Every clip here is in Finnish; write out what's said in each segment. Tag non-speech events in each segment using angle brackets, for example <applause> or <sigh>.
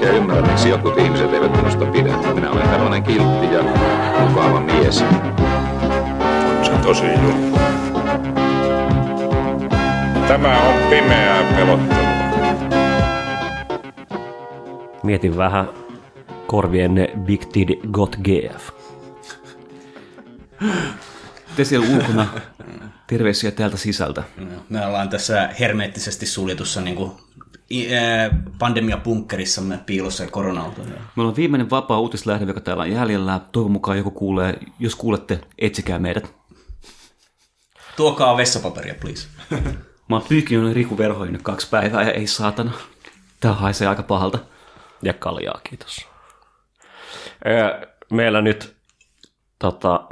oikein ymmärrä, miksi jotkut ihmiset eivät minusta pidä. Minä olen tällainen kiltti ja mukava mies. Se on tosi julma. Tämä on pimeää pelottelua. Mietin vähän korvien Big Tid Got GF. Te siellä ulkona. Terveisiä täältä sisältä. Me ollaan tässä hermeettisesti suljetussa niin kuin, ää, pandemiabunkkerissamme piilossa koronalta. Me ollaan viimeinen vapaa uutislähde, joka täällä on jäljellä. Toivon mukaan joku kuulee. Jos kuulette, etsikää meidät. Tuokaa vessapaperia, please. <laughs> Mä oon pyyhkinyt Riku verhoihin nyt kaksi päivää ja ei saatana. Tää haisee aika pahalta. Ja kaljaa, kiitos. Meillä nyt, tota,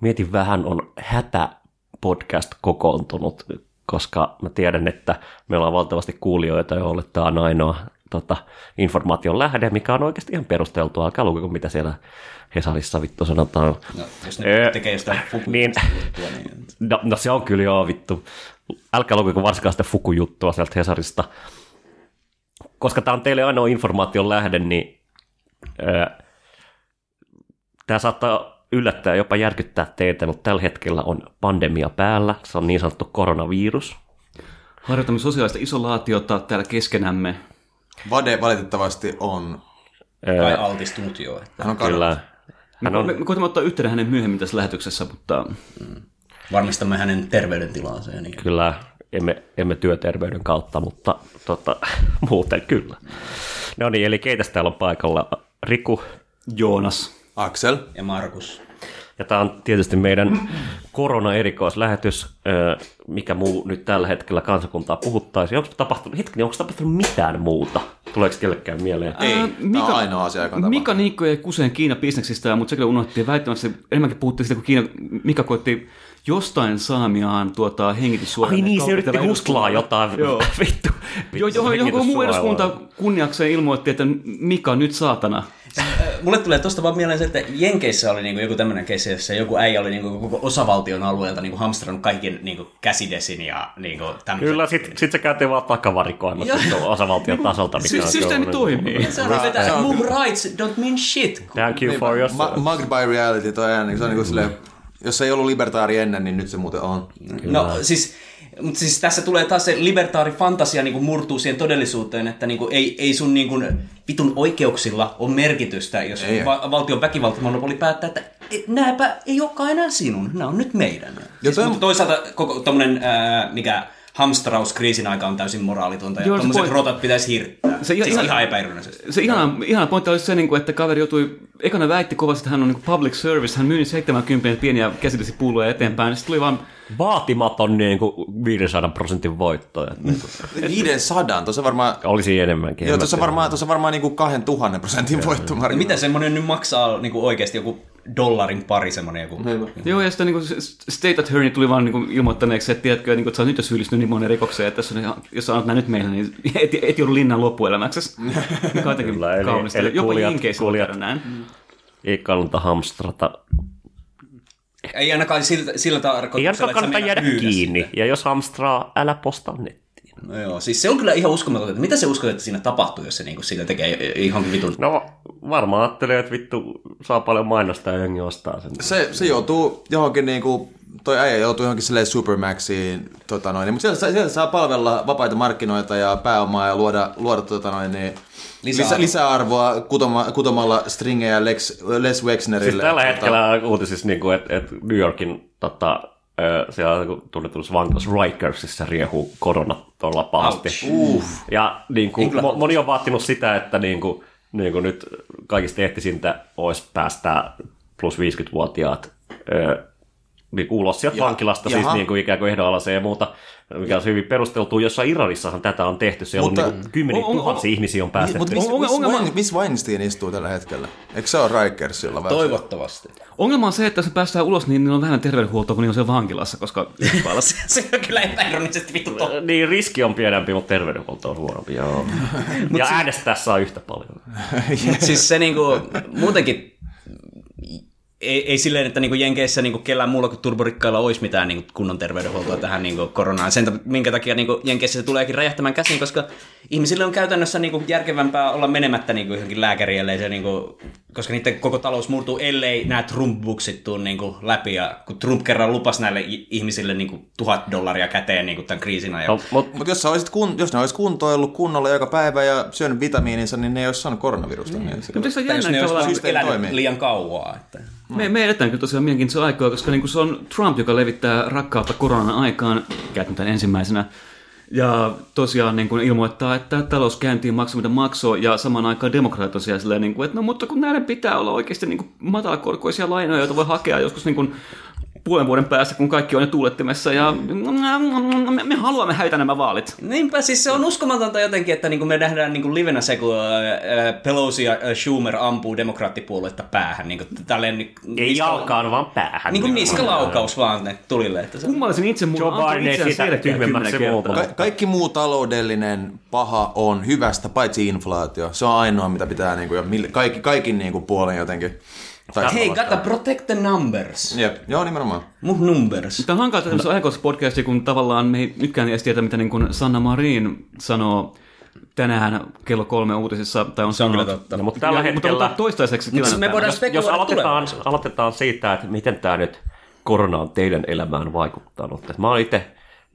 mietin vähän, on hätäpodcast kokoontunut, koska mä tiedän, että meillä on valtavasti kuulijoita, joille tämä on ainoa tota, informaation lähde, mikä on oikeasti ihan perusteltua. Alkaa lukea, mitä siellä Hesarissa vittu sanotaan. No, jos Öö, ne tekee jostain niin. fukujutua, niin... No, no se on kyllä joo vittu. Älkää lukeko varsinkaan sitä Fuku-juttua sieltä Hesarista. Koska tämä on teille ainoa informaation lähde, niin tämä saattaa yllättää ja jopa järkyttää teitä, mutta tällä hetkellä on pandemia päällä. Se on niin sanottu koronavirus. Harjoitamme sosiaalista isolaatiota täällä keskenämme. Vade valitettavasti on. Tai altistunut jo. Että Hän on. Kyllä. Hän on, Me, me koitamme ottaa yhteyden hänen myöhemmin tässä lähetyksessä, mutta varmistamme hänen terveydentilaansa. Ja niin. kyllä, emme, emme työterveyden kautta, mutta tota, <laughs> muuten kyllä. No niin, eli keitä täällä on paikalla? Riku, Joonas. Axel. Ja Markus. Ja tämä on tietysti meidän korona-erikoislähetys, mikä muu nyt tällä hetkellä kansakuntaa puhuttaisi. Onko tapahtunut, hetkinen, onko tapahtunut mitään muuta? Tuleeko kellekään mieleen? Ei, Ää, tämä on ainoa asia, joka on Mika. Niikko ei kuseen Kiina bisneksistä, mutta se kyllä unohdettiin väittämässä. Enemmänkin puhuttiin siitä, kun Kiina, Mika koitti jostain saamiaan tuota, hengityssuojelmia. Ai niin, se yritti hustlaa jotain. Joo. <laughs> Vittu. Jo, johon joku muu eduskunta kunniakseen ilmoitti, että Mika nyt saatana. Mulle tulee tuosta vaan mieleen se, että Jenkeissä oli niinku joku tämmöinen keissi, jossa joku äijä oli niinku koko osavaltion alueelta niinku hamstrannut kaiken niinku käsidesin ja niinku tämmöisen. Kyllä, sit, sit se käytiin vaan takavarikoimassa osavaltion tasolta. Mikä Sy- on systeemi toimii. Se on sitä, se on- move rights don't mean shit. Thank you for your mugged by reality, toi aina, niin se on niinku silleen, jos ei ollut libertaari ennen, niin nyt se muuten on. No siis, mutta siis tässä tulee taas se libertaari fantasia niin kuin murtuu siihen todellisuuteen, että niin kuin ei, ei sun niin kuin vitun oikeuksilla ole merkitystä, jos Ei. va- valtion väkivaltamonopoli päättää, että et, nääpä ei olekaan enää sinun, nämä on nyt meidän. Siis, mutta toisaalta koko tommonen, ää, mikä hamstraus kriisin aika on täysin moraalitonta ja tommoset point- rotat pitäisi hirttää. Se siis ihan- ihan epäironisesti. Se ihana, ihana pointti olisi se, niin kuin, että kaveri joutui, ekana väitti kovasti, että hän on niin kuin public service, hän myi 70 pieniä käsidesipulloja eteenpäin, sitten tuli vaan, Vaatimaton niin kuin 500 prosentin voitto. että Niin kuin, <laughs> 500, tuossa varmaan... olisi enemmänkin. Joo, tuossa varmaan, tuossa varmaan niinku 2000 prosentin voittomarkkina. Mitä semmonen nyt maksaa niin kuin oikeasti joku dollarin pari semmonen joku. joo, ja sitten niin kuin, state attorney tuli vaan niin ilmoittaneeksi, että tiedätkö, niin kuin, että sä oot nyt jo syyllistynyt niin monen rikokseen, että tässä on, jos sä annat nää nyt meille, niin et, et joudu linnan loppuelämäksi. <laughs> Mikä on jotenkin Kyllä, eli- kaunista. eli Jopa kuulijat- Jenkeissä kuulijat- näin. Ei kannata hamstrata. Ei ainakaan sillä, sillä Ei tarkoituksella, ainakaan että sä kannata jäädä kiinni. sitä. Ja jos hamstraa, älä postaa nettiin. No joo, siis se on kyllä ihan uskomatonta, että mitä se uskot, että siinä tapahtuu, jos se niinku sillä tekee ihan vitun... No varmaan ajattelee, että vittu saa paljon mainosta ja jengi ostaa sen. Se, se joutuu johonkin niinku, toi äijä joutuu johonkin silleen Supermaxiin, tota noin, mutta sieltä, saa- sieltä saa palvella vapaita markkinoita ja pääomaa ja luoda, luoda tota noin, niin, Lisäarvoa. lisä, lisäarvoa kutoma, kutomalla stringejä Lex, Les Wexnerille. Siis tällä Tota, hetkellä on uutisissa, niin kuin, että, että New Yorkin tota, siellä tunnetussa vankilassa Rikersissa riehuu korona tuolla pahasti. Ouch. Ja niin kuin, moni on vaatinut sitä, että niin kuin, niin kuin nyt kaikista eettisintä olisi päästää plus 50-vuotiaat ö, niin ulos sieltä Ja- vankilasta, siis jaha. niin kuin ikään kuin ehdonalaiseen ja muuta, mikä on hyvin perusteltu. Jossain Iranissahan tätä on tehty. Siellä Mutta- on niin on- on- tuhansia ihmisiä on päästetty. Mutta missä Ongelma- miss, ongelma- Wein, miss Weinstein istuu tällä hetkellä? Eikö se ole Rikersilla? vai? Toivottavasti. Ongelma on se, että jos ne päästään ulos, niin niillä on vähän terveydenhuoltoa, kun on siellä vankilassa, koska <laughs> Se on kyllä epäironisesti vittu. Niin, riski on pienempi, mutta terveydenhuolto on huonompi. Joo. <laughs> ja äänestää saa yhtä paljon. Siis se niinku, muutenkin ei, ei silleen, että niinku Jenkeissä niinku kellään muulla kuin turborikkailla olisi mitään niinku kunnon terveydenhuoltoa tähän niinku koronaan. Sen, minkä takia niinku Jenkeissä se tuleekin räjähtämään käsiin, koska ihmisille on käytännössä niinku järkevämpää olla menemättä niinku johonkin lääkäriin, ellei se niinku, koska niiden koko talous murtuu, ellei nämä Trump-buksit tuu niinku läpi. Ja kun Trump kerran lupasi näille ihmisille niinku tuhat dollaria käteen niinku tämän kriisin ajan. No, mutta Mutta jos, sä olisit kun, jos ne olisi kuntoillut kunnolla joka päivä ja syönyt vitamiininsa, niin ne ei olisi saanut koronavirusta. Niin. Mutta eikö se jos jännä, ne että elänyt toimii. liian kauaa. Että. Me, me edetään kyllä tosiaan mielenkiintoista aikaa, koska niin se on Trump, joka levittää rakkautta koronan aikaan, käytän tämän ensimmäisenä, ja tosiaan niin kuin ilmoittaa, että talous käyntiin maksaa mitä maksoo, ja samaan aikaan demokraatit siellä silleen, niin kuin, että no mutta kun näiden pitää olla oikeasti niin kuin matalakorkoisia lainoja, joita voi hakea joskus niin kuin puolen vuoden päästä, kun kaikki on jo tuulettimessa, ja me, me haluamme häitä nämä vaalit. Niinpä, siis se on uskomatonta jotenkin, että niinku me nähdään niinku livenä se, kun ää, Pelosi ja ää, Schumer ampuu demokraattipuoluetta päähän. Niinku, tälleen, ei niska- jalkaan, vaan päähän. Niinku niskalaukaus vaan ne tulille. Että se, Kummallisen itse mulla Joe Biden tyhmemmäksi. Ka- kaikki muu taloudellinen paha on hyvästä, paitsi inflaatio. Se on ainoa, mitä pitää niinku, ja mille- kaikki, kaikin niinku puolen jotenkin. Taistella Hei, gotta protect the numbers. Jep, joo nimenomaan. Mun numbers. Tämä on hankala tämmöisessä ajankohtaispodcasti, kun tavallaan me ei nytkään edes tiedä, mitä niin kuin Sanna Marin sanoo tänään kello kolme uutisissa. Tai on Se on kyllä totta. No, mutta tällä ja, hetkellä, Mutta toistaiseksi tilanne me voidaan jos spekuloida aloitetaan, aloitetaan siitä, että miten tämä nyt korona on teidän elämään vaikuttanut. Et mä oon itse,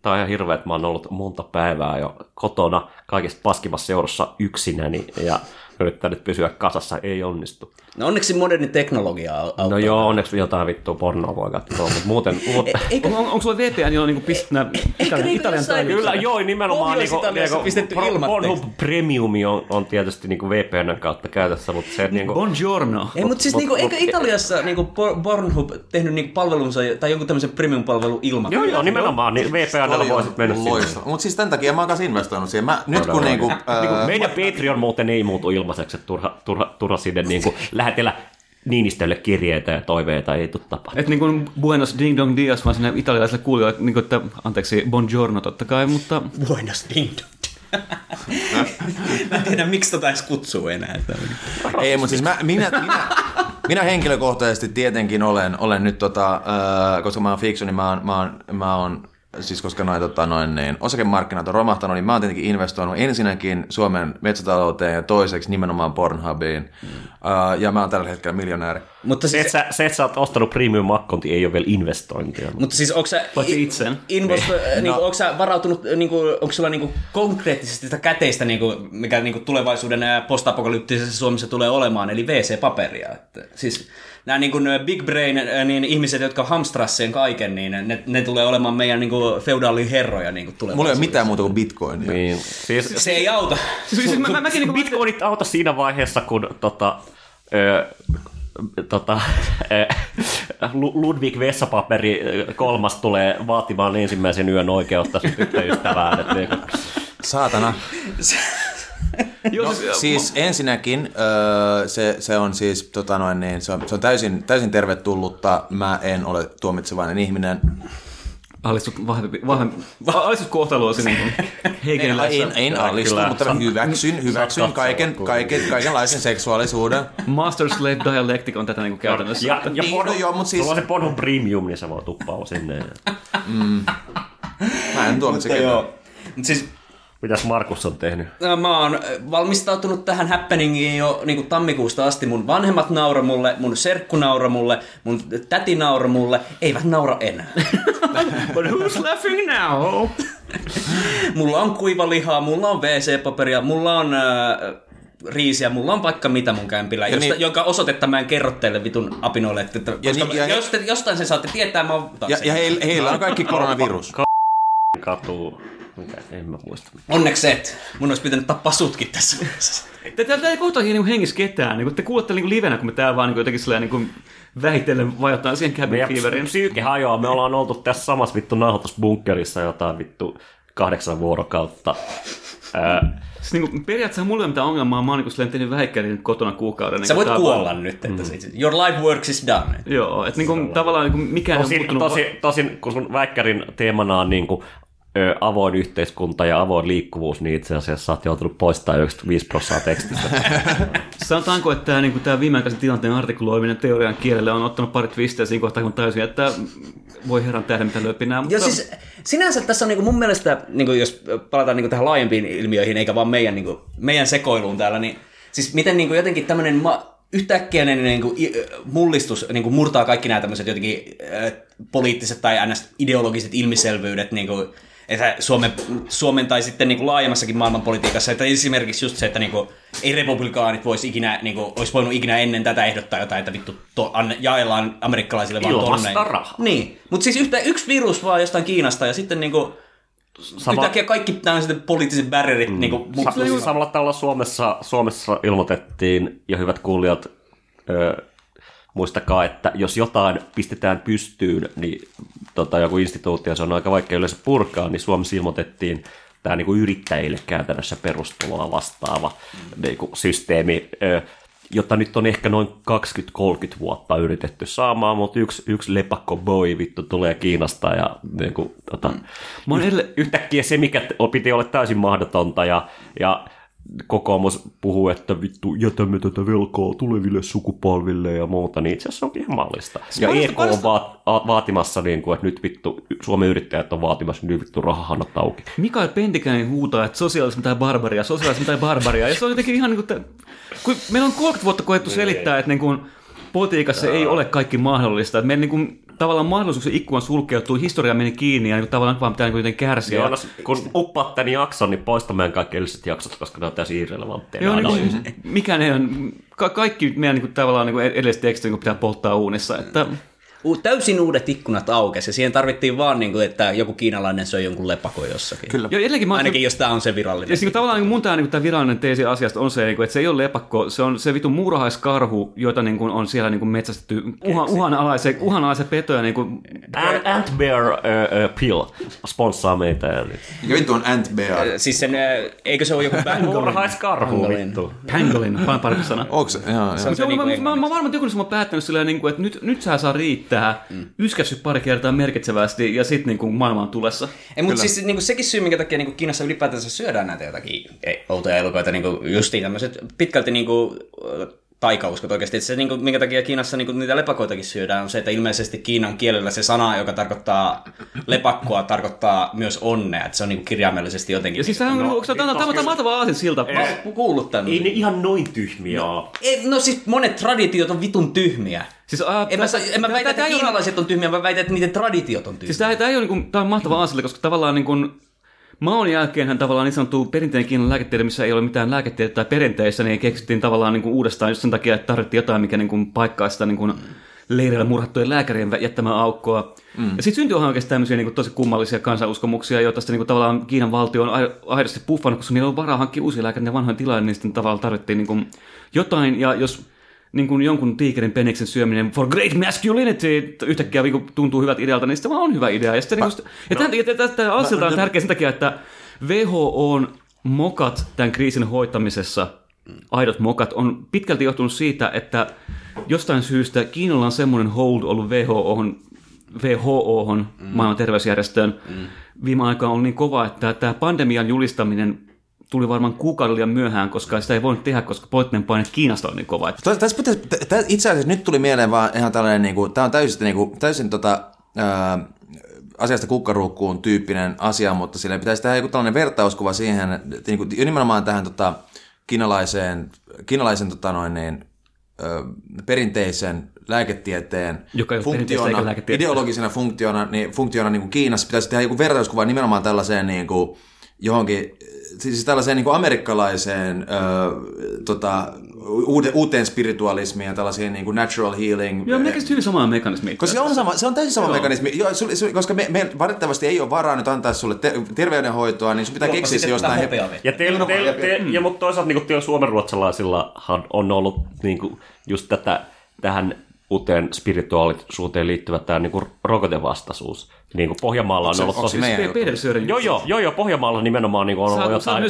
tämä on ihan hirveä, että mä oon ollut monta päivää jo kotona kaikista paskimassa seurassa yksinäni ja yrittänyt pysyä kasassa, ei onnistu. No onneksi moderni teknologia au- auttaa. No joo, onneksi jotain vittua pornoa voi katsoa, mutta muuten... <laughs> muuten Eikö, On, on, onko sulla VPN, jolla niin pistet nämä Italian, niinku Italian? Kyllä, joo, nimenomaan niinku, Pohjois-Italiassa pistetty. Pornhub Premium on, on tietysti niinku VPN kautta käytössä, mutta se niinku, Buongiorno. Ei, mutta siis niinku, eikö Italiassa niinku Por- Pornhub tehnyt niinku palvelunsa tai jonkun tämmöisen premium-palvelun ilman? Joo, joo, nimenomaan, niin VPNllä voisit mennä sinne. Mutta siis tämän takia mä oon kanssa investoinut siihen. Mä, nyt kun niinku, ää, Meidän Patreon muuten ei muutu ilmaiseksi, että turha, turha, turha sinne niin kuin <laughs> lähetellä Niinistölle kirjeitä ja toiveita ei tule tapahtumaan. Että niin kuin Buenos Ding Dong Dias, vaan sinne italialaisille kuulijoille, niin kuin, että anteeksi, buongiorno totta kai, mutta Buenos ding dong. <laughs> Mä en tiedä, miksi tota edes kutsuu enää. Ei, mutta siis mä, minä, minä, minä henkilökohtaisesti tietenkin olen, olen nyt, tota, äh, koska mä oon fiksu, niin mä oon, mä oon, mä oon siis koska noin, tota, noin niin, osakemarkkinat on romahtanut, niin mä oon tietenkin investoinut ensinnäkin Suomen metsätalouteen ja toiseksi nimenomaan Pornhubiin. Mm. Uh, ja mä oon tällä hetkellä miljonääri. Mutta Se, että siis, sä, se, että sä oot ostanut premium akkonti ei ole vielä investointia. mutta siis onko sä, Paitsi itseen. Invosto, niinku, onko sä varautunut, niinku, onko sulla niinku konkreettisesti sitä käteistä, niinku, mikä niinku tulevaisuuden ää, postapokalyptisessa Suomessa tulee olemaan, eli WC-paperia? Että, siis nämä niinku, nää big brain niin ihmiset, jotka hamstraa sen kaiken, niin ne, ne tulee olemaan meidän niinku, feudaaliherroja niinku, Mulla ei ole mitään muuta kuin bitcoinia. Niin, siis, Se ei auta. siis mä, mä, mäkin niin kuin, Bitcoinit auta siinä vaiheessa, kun tota, ö, tota, <laughs> Ludwig Vessapaperi kolmas tulee vaatimaan ensimmäisen yön oikeutta tyttöystävään. Että niinku, Saatana. <laughs> <laughs> Joo, No, siis, siis ensinnäkin öö, se, se on siis tota noin, niin, se on, se on täysin, täysin tervetullutta. Mä en ole tuomitsevainen ihminen. Alistut vahvempi, vahvempi, alistut kohtaluosi niin kuin <laughs> heikenlässä. En, en alistu, kyllä. mutta hyväksyn, hyväksyn katsoa, kaiken, kaiken, kaikenlaisen seksuaalisuuden. Master Slave Dialectic on tätä niin kuin käytännössä. ja, ja Niin, porno, no joo, mut siis- Sulla on se Pornhub Premium, niin sä voi tuppaa sinne. Mä en tuomitse ketään. Joo. Mut siis Mitäs Markus on tehnyt? No, Mä oon valmistautunut tähän happeningiin jo niin kuin tammikuusta asti. Mun vanhemmat naura mulle, mun serkku naura mulle, mun täti naura mulle, eivät naura enää. <laughs> But who's laughing now? <laughs> mulla on kuiva lihaa, mulla on WC-paperia, mulla on äh, riisiä, mulla on vaikka mitä mun kämpillä, josta, niin- jonka osoitetta mä en kerro teille vitun apinoille. Että, että, koska niin- ja jos te, jostain sen saatte tietää, mä oon Ja, ja heillä, heillä on kaikki koronavirus. Katuu. Mikä? En mä muista. Onneksi et. Mun olisi pitänyt tappaa sutkin tässä. Tätä ei kohta niin hengissä ketään. Niin te kuulette niin livenä, kun me täällä vaan niin jotenkin sellainen niin vähitellen vajotaan siihen cabin Meidän feveriin. psyyke hajoaa. Me ollaan oltu tässä samassa vittu nauhoitusbunkkerissa jotain vittu kahdeksan vuorokautta. Ää, Siis niin kuin, periaatteessa mulla ei ole mitään ongelmaa, mä oon niin tehnyt kotona kuukauden. Sä niin voit tää kuolla nyt, että se, your life works is done. Joo, että niin kuin, tavallaan niin kuin, mikään ei ole tosin, muuttunut. tosin, tosin, kun sun väikkärin teemana on niin kuin, ö, avoin yhteiskunta ja avoin liikkuvuus, niin itse asiassa sä oot joutunut poistamaan 95 prosenttia tekstistä. <laughs> Sanotaanko, että tämä, niin kuin, tämä viimeaikaisen tilanteen artikuloiminen teorian kielelle on ottanut parit twistejä siinä kohtaa, kun tajusin, että voi herran tähden mitä löpinää. Mutta Joo, siis sinänsä tässä on niinku mun mielestä, niinku jos palataan niinku tähän laajempiin ilmiöihin, eikä vaan meidän, niinku, meidän sekoiluun täällä, niin siis miten niinku jotenkin tämmöinen ma- yhtäkkiäinen niinku, i- mullistus niinku, murtaa kaikki nämä tämmöiset jotenkin äh, poliittiset tai ns. ideologiset ilmiselvyydet, niinku, että Suomen, Suomen tai sitten niinku laajemmassakin maailmanpolitiikassa, että esimerkiksi just se, että niinku, ei republikaanit voisi ikinä, niinku, olisi voinut ikinä ennen tätä ehdottaa jotain, että vittu to, an, jaellaan amerikkalaisille vaan tonne. rahaa. Niin, mutta siis yhtä, yksi virus vaan jostain Kiinasta ja sitten niinku, Sama- yhtäkkiä kaikki tämmöiset poliittiset barrierit mm. niinku, muuttuu. Sa- samalla tavalla Suomessa, Suomessa ilmoitettiin, ja hyvät kuulijat, ö, muistakaa, että jos jotain pistetään pystyyn, niin tota, joku instituutio, se on aika vaikea yleensä purkaa, niin Suomessa ilmoitettiin tämä niin kuin yrittäjille käytännössä perustuloa vastaava niin kuin systeemi, jota nyt on ehkä noin 20-30 vuotta yritetty saamaan, mutta yksi, yksi lepakko boy vittu tulee Kiinasta ja niin kuin, tota, edelle- yhtäkkiä se, mikä piti olla täysin mahdotonta ja, ja kokoomus puhuu, että vittu jätämme tätä velkaa tuleville sukupolville ja muuta, niin itse asiassa onkin ihan mahdollista. Ja parasta- EK on vaat, vaatimassa, niin kuin, että nyt vittu, Suomen yrittäjät on vaatimassa, nyt vittu rahahanat auki. Mikael Pentikäinen huutaa, että sosiaalismi tai barbaria, sosiaalismi tai barbaria. Ja se on jotenkin ihan niin kuin, kun meillä on 30 vuotta koettu selittää, että niin kuin, politiikassa ei ole kaikki mahdollista. Että meidän niin kuin, tavallaan mahdollisuuksien ikkuna sulkeutuu, historia meni kiinni ja niin kuin, tavallaan vaan pitää niin kuin, kärsiä. Joonas, kun uppaat tämän jakson, niin poista meidän kaikki edelliset jaksot, koska ne on täysin irrelevantteja. Joo, ne niin kuin, mikään ei ole, ka- kaikki meidän niin kuin, tavallaan niin kuin edelliset tekstit niin pitää polttaa uunissa. Että, täysin uudet ikkunat aukesi ja siihen tarvittiin vaan, niinku, että joku kiinalainen söi jonkun lepakon jossakin. Kyllä. edelleenkin mä Ainakin jos tämä on se virallinen. Ja siis, niin tavallaan niin mun tämä, niin tämä virallinen teesi asiasta on se, niin kuin, että se ei ole lepakko, se on se vitun muurahaiskarhu, joita niin kuin, on siellä niin kuin, metsästetty uhan, uhanalaisen, uhanalaisen petoja. Niin kuin, Ant, Ant Bear uh, uh, Pill sponssaa meitä. Eli. Ja vittu on Ant Bear. Siis sen, eikö se ole joku pangolin? Pangolin. vittu. pangolin, pa- parempi sana. Onko se? Joo, joo. Se on Joo, niinku mä, mä, mä, mä varmaan joku on päättänyt silleen, niin kuin, että nyt, nyt sä saa riittää, mm. yskäsy pari kertaa merkitsevästi ja sitten niin kuin maailma on tulessa. Ei, mutta siis niinku, sekin syy, minkä takia niinku, Kiinassa ylipäätänsä syödään näitä jotakin ei, outoja elukoita, niinku, justiin tämmöiset pitkälti niinku, äh, taikauskot oikeasti. Et se, niinku, minkä takia Kiinassa niinku, niitä lepakoitakin syödään, on se, että ilmeisesti Kiinan kielellä se sana, joka tarkoittaa lepakkoa, tarkoittaa myös onnea. Että se on niinku, kirjaimellisesti jotenkin... Ja siis tämä on, no, tämä, tämä, tämä, tämä mahtava aasin silta. Mä oon kuullut Ei tämmöisen. ne ihan noin tyhmiä ole. Ei, no siis monet traditiot on vitun tyhmiä. Siis, ää, En mä, en mä väitä, että ei kiinalaiset on tyhmiä, mä väitän, että niiden traditiot on tyhmiä. Siis tämä, tämä, ei ole, niin kuin, tämä on mahtava asia, koska tavallaan niin kuin, Maon jälkeen tavallaan niin sanottu perinteinen Kiinan lääketiede, missä ei ole mitään lääketiedettä tai perinteissä, niin keksittiin tavallaan niin kuin uudestaan just sen takia, että tarvittiin jotain, mikä niin kuin paikkaa sitä niin kuin leireillä murhattujen lääkärien jättämää aukkoa. Mm. Ja sitten syntyi oikeasti tämmöisiä niin kuin, tosi kummallisia kansanuskomuksia, joita sitten niin kuin, tavallaan Kiinan valtio on ai- aidosti puffannut, koska niillä on varaa hankkia uusia lääkäreitä vanhojen tilalle, niin sitten tavallaan tarvittiin niin kuin, jotain, ja jos niin kuin jonkun tiikerin peniksen syöminen for great masculinity yhtäkkiä niin tuntuu hyvältä idealta, niin sitten vaan on hyvä idea. Ja, sitten, niin kuin, ja tämän takia tämä- asialta on tärkeä sen takia, että WHO on mokat tämän kriisin hoitamisessa, aidot mokat, on pitkälti johtunut siitä, että jostain syystä Kiinalla on semmoinen hold ollut WHOhon, WHOhon mm. maailman terveysjärjestöön, mm. viime aikoina on niin kova, että tämä pandemian julistaminen tuli varmaan kuukauden liian myöhään, koska sitä ei voinut tehdä, koska poliittinen paine Kiinasta on niin kova. Tässä pitäisi, tä- tä- itse asiassa nyt tuli mieleen vaan ihan tällainen, niin kuin, tämä on täysin, niin kuin, täysin tota, ää, asiasta kukkaruukkuun tyyppinen asia, mutta sille pitäisi tehdä joku tällainen vertauskuva siihen, niin kuin, nimenomaan tähän tota, kiinalaiseen, kiinalaisen tota, noin, niin, ö, perinteisen lääketieteen Joka eikä lääketieteellistä. ideologisena funktiona, niin, funktiona niin kuin Kiinassa pitäisi tehdä joku vertauskuva nimenomaan tällaiseen niin kuin, johonkin, siis tällaiseen niin kuin amerikkalaiseen ö, tota, uuteen, uuteen spiritualismiin ja tällaisiin niin kuin natural healing. Joo, me hyvin samaa mekanismia. Koska se on, sama, se on täysin sama mekanismi. Joo, sul, sul, koska me, me valitettavasti ei ole varaa nyt antaa sulle te, terveydenhoitoa, niin sun pitää Juoppa keksiä se jostain... He... Ja, teillä, teillä, te, ja mutta toisaalta niin teillä suomenruotsalaisillahan on ollut niin kuin, just tätä, tähän uuteen spirituaalisuuteen liittyvä tämä niin kuin rokotevastaisuus. Niin kuin Pohjanmaalla on se- ollut onko se tosi... meidän- Joo, joo, joo, joo, Pohjanmaalla nimenomaan niin on Saa- ollut jotain,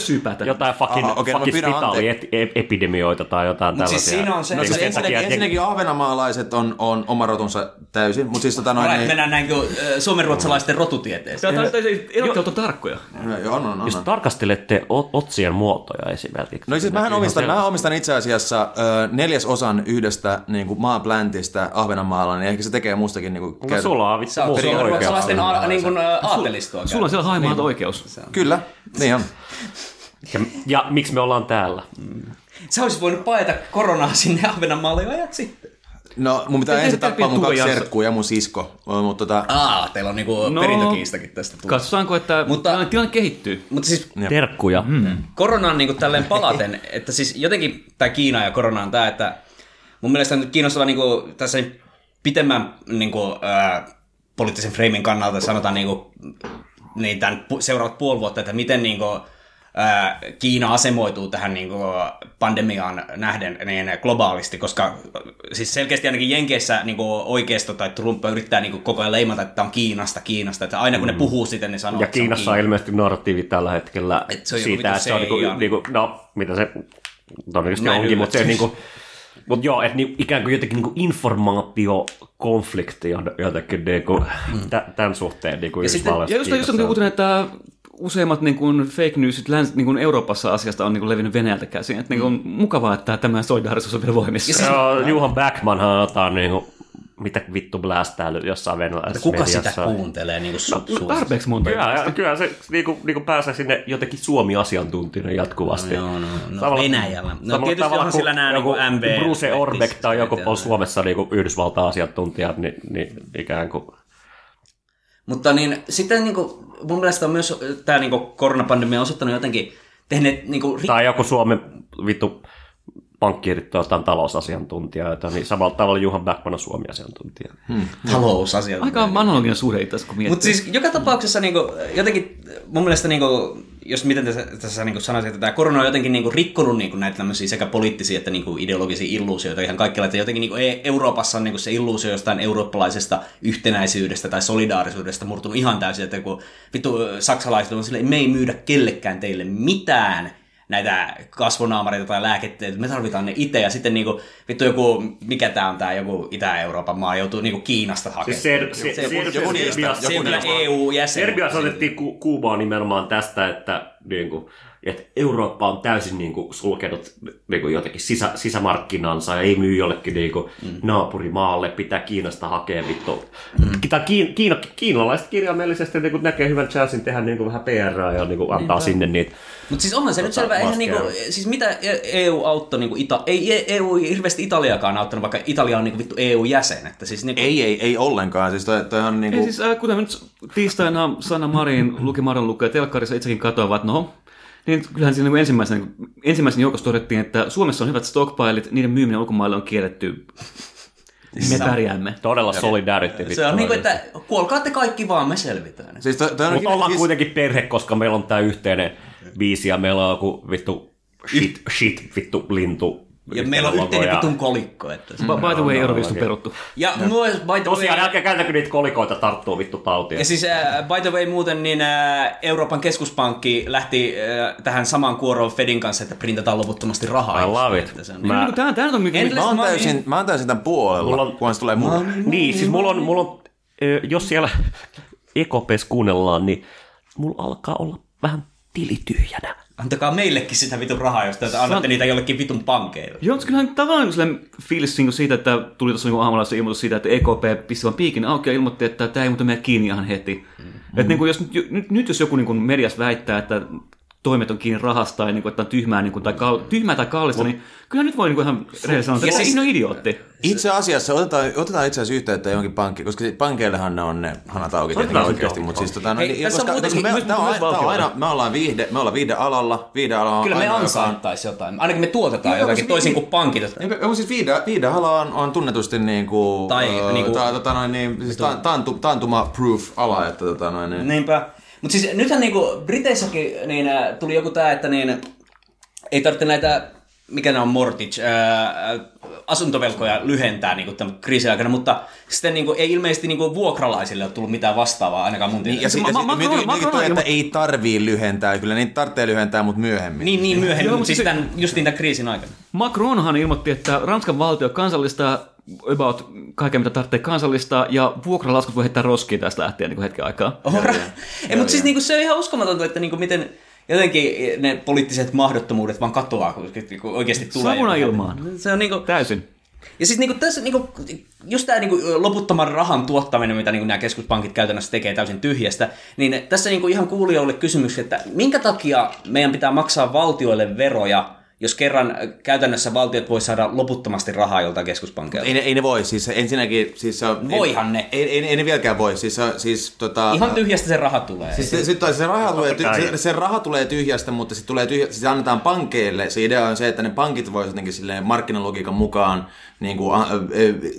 jotain fucking, Aha, okei, no fucking spitaaliepidemioita tai jotain Mut siis tällaisia. siinä on se- No Niin siis sen ensinnäkin, takia, että- ensinnäkin ahvenamaalaiset on, on oma rotunsa täysin, mutta siis tota noin... Alright, Niin, mennään näin kuin suomenruotsalaisten rotutieteeseen. Tämä on erottelut on tarkkoja. Joo, on, on, on. Jos tarkastelette o- otsien muotoja esimerkiksi. No siis mähän omistan, selvästi. mä omistan itse asiassa ö, neljäsosan yhdestä niin kuin maapläntistä Ahvenanmaalla, niin ehkä se tekee mustakin niin kuin, No sulla on vittu Suomenruotsalaisten a- niin kuin, äh, aatelistoa. Sulla on siellä haimaat oikeus. Kyllä, niin on. Ja, ja miksi me ollaan täällä? Sä olisit voinut paeta koronaa sinne Ahvenanmaalle jo ajat sitten. No mun pitää ensin tappaa mun kaksi serkkuu ja mun sisko, mutta tota... Aa, teillä on niinku No, perintökiistakin tästä tullut. Katsotaanko, että Mutta- tilanne kehittyy. Mutta siis Terkkuja. Mm. koronaan niin tälleen palaten, <laughs> että siis jotenkin tämä Kiina ja korona on tämä, että mun mielestä on nyt kiinnostava niin kuin, tässä pitemmän niin kuin, ää, poliittisen freimin kannalta sanotaan niin kuin, niin tämän seuraavat puoli vuotta, että miten niin kuin, ää, Kiina asemoituu tähän niin kuin, pandemiaan nähden niin globaalisti, koska siis selkeästi ainakin Jenkeissä niin kuin oikeisto tai Trump yrittää niin kuin, koko ajan leimata, että tämä on Kiinasta, Kiinasta, että aina kun ne puhuu sitten, ne sanoo, Ja että se on Kiinassa on Kiina. ilmeisesti narratiivi tällä hetkellä Et se on siitä, että se on CIA. niinku, niinku, no, mitä se todennäköisesti onkin, mutta se yllätys. niinku, mutta joo, että niinku, ikään kuin jotenkin niinku informaatiokonflikti on jotenkin niinku, tä- tämän suhteen niinku Ja sitten-. Ja just, just on on. uutinen, että useimmat niin kuin fake newsit läns, niin kuin Euroopassa asiasta on niin kuin levinnyt Venäjältä käsin. Että niin kuin, on mukavaa, että tämä solidaarisuus on vielä voimissa. Joo, Juhan Backmanhan on jotain niinku, mitä vittu blästää jossain venäläisessä Kuka sitä mediassa. kuuntelee niin kuin su- No, tarpeeksi monta. Kyllä, kyllä se niinku, niinku pääsee sinne jotenkin Suomi-asiantuntijana jatkuvasti. No joo, no, no Samalla- Venäjällä. No samalla tietysti tavalla onhan kuin sillä nämä joku niinku MB. Bruce Orbeck tai joku on Suomessa niinku Yhdysvalta-asiantuntijat, niin, niin ikään kuin... Mutta niin, sitten niin kuin, mun mielestä on myös tämä niin koronapandemia osoittanut jotenkin tehneet niin kuin, Tai joku Suomen vittu pankkiirit tai jotain talousasiantuntijoita, niin samalla tavalla Juhan Backman on Suomi-asiantuntija. talousasiat. Aika analoginen suhde itse asiassa, kun miettii. Mutta siis joka tapauksessa niin kuin, jotenkin mun mielestä, niin kuin, jos miten tässä, tässä niin sanoisin, että tämä korona on jotenkin niin kuin, rikkonut niin kuin, näitä tämmöisiä sekä poliittisia että niin kuin, ideologisia illuusioita ihan kaikkialla, että jotenkin niin kuin, E- Euroopassa on niin kuin, se illuusio jostain eurooppalaisesta yhtenäisyydestä tai solidaarisuudesta murtunut ihan täysin, että kun vittu saksalaiset on silleen, me ei myydä kellekään teille mitään, näitä kasvonaamareita tai lääketteitä, me tarvitaan ne itse, ja sitten niinku, vittu joku, mikä tää on tää joku Itä-Euroopan maa, joutuu niinku Kiinasta hakemaan. Siis ser, se, Se- ser, joku- niistä, se joku niistä. EU-jäsen. Serbiassa otettiin Kuubaan nimenomaan tästä, että, niin kuin, että Eurooppa on täysin niin kuin, sulkenut niin kuin, jotenkin sisä, sisämarkkinansa ja ei myy jollekin niin kuin, mm. naapurimaalle, pitää Kiinasta hakea vittu. Mm. Kiin, Kiina, kiinalaiset kirjaimellisesti niin kuin, näkee hyvän chanssin tehdä niin kuin, vähän PR ja niin kuin, antaa sinne niitä. Mutta siis onhan se nyt selvä, eihän niinku, siis mitä EU auttoi, niinku Ita- ei EU hirveästi Italiakaan auttanut, vaikka Italia on niinku vittu EU-jäsen, että siis niinku, Ei, ei, ei ollenkaan. Siis toi, toi on niinku... Ei siis, äh, kuten nyt tiistaina Sanna Marin luki Marin lukee telkkarissa itsekin katoavat, että no, niin kyllähän siinä niin ensimmäisen, ensimmäisen joukossa todettiin, että Suomessa on hyvät stockpilet, niiden myyminen ulkomaille on kielletty. Me pärjäämme. Todella solidarity. se on niinku, että kuolkaa te kaikki vaan, me selvitään. Siis toi, toi on, Mutta ollaan siis, kuitenkin perhe, koska meillä on tämä yhteinen biisi ja meillä on joku vittu shit, shit vittu lintu. Ja meillä on yhteinen ja- vitun kolikko. Että se. By, by the way, no, Euroviisut on peruttu. Ja myös, by the Tosiaan, way, älkää käytäkö niitä kolikoita tarttuu vittu tautia. ja siis äh, by the way muuten, niin äh, Euroopan keskuspankki lähti äh, tähän samaan kuoroon Fedin kanssa, että printataan loputtomasti rahaa. I love it. On Mä- Niin, Tämä, tämä on mikä... Mä, oon täysin, mä oon täysin tämän puolella, Mulla on- kunhan se tulee mulle. Niin, siis mulla on, mulla on jos siellä EKPs kuunnellaan, niin mulla alkaa olla vähän tili tyhjänä. Antakaa meillekin sitä vitun rahaa, jos te annatte niitä jollekin vitun pankeille. Joo, mutta kyllähän tavallaan sellainen fiilis niin siitä, että tuli tuossa niin aamulla se ilmoitus siitä, että EKP pisti vaan piikin auki ja ilmoitti, että tämä ei muuten mene kiinni ihan heti. Mm. Että niin kuin jos, nyt, nyt, nyt, jos joku niin kuin mediassa väittää, että toimet on kiinni rahasta tai niin kuin, että on tyhmää, niin kuin, tai, kal- tyhmää tai kallista, niin kyllä nyt voi niin kuin ihan rehellisesti sanoa, että Ja siis- siis... on idiootti. Itse asiassa otetaan, otetaan itse asiassa yhteyttä johonkin pankkiin, koska pankeillehan ne on ne hanat auki tietenkin oikeasti, mutta siis tota, no, Hei, niin, on koska, koska me, on, myös aina, on me ollaan viihde, me ollaan viihdealalla, viihdeala on Kyllä me ansaittaisi jotain. Ainakin me tuotetaan Joo, jotakin siis toisin vi- kuin pankit. onko siis viide, viideala on, on tunnetusti niin kuin, Tai öö, niinku- ta, tota noin, niin, siis ta, taantu, taantuma-proof ala, että tota noin, niin. Niinpä. Mutta siis nythän niinku Briteissäkin niin, äh, tuli joku tää, että niin, ei tarvitse näitä, mikä ne on mortgage, ää, asuntovelkoja lyhentää niinku tämän kriisin aikana, mutta sitten niinku, ei ilmeisesti niinku vuokralaisille ole tullut mitään vastaavaa ainakaan mun Niin, ja, ja, toi, on että ei tarvii lyhentää, kyllä niitä tarvitsee lyhentää, mutta myöhemmin. Niin, niin myöhemmin, Joo, mutta siis se- tämän, just niin tämän kriisin aikana. Macronhan ilmoitti, että Ranskan valtio kansallistaa about kaiken, mitä tarvitsee kansallistaa, ja vuokralaskut voi heittää roskiin tästä lähtien niin hetken aikaa. Ora. Ei, mutta siis niinku, se on ihan uskomatonta, että niinku, miten jotenkin ne poliittiset mahdottomuudet vaan katoaa, kun niinku oikeasti tulee. Savuna ilmaan. Se on niinku, Täysin. Ja siis niinku tässä niinku, just tämä niinku loputtoman rahan tuottaminen, mitä niinku nämä keskuspankit käytännössä tekee täysin tyhjästä, niin tässä niinku ihan kuulijoille kysymys, että minkä takia meidän pitää maksaa valtioille veroja, jos kerran käytännössä valtiot voi saada loputtomasti rahaa joltain keskuspankilta. Ei, ne- ei ne voi, siis ensinnäkin... Siis Voihan ne. Ei, ei, ei, ne vieläkään voi, siis, siis tota... Ihan tyhjästä se raha tulee. Siis se, se, se, raha tulee, ty, se, se, raha tulee tyhjästä, mutta se, tulee tyhjä, siis se annetaan pankeille. Se idea on se, että ne pankit voisivat jotenkin silleen markkinalogiikan mukaan niin kuin, a, a,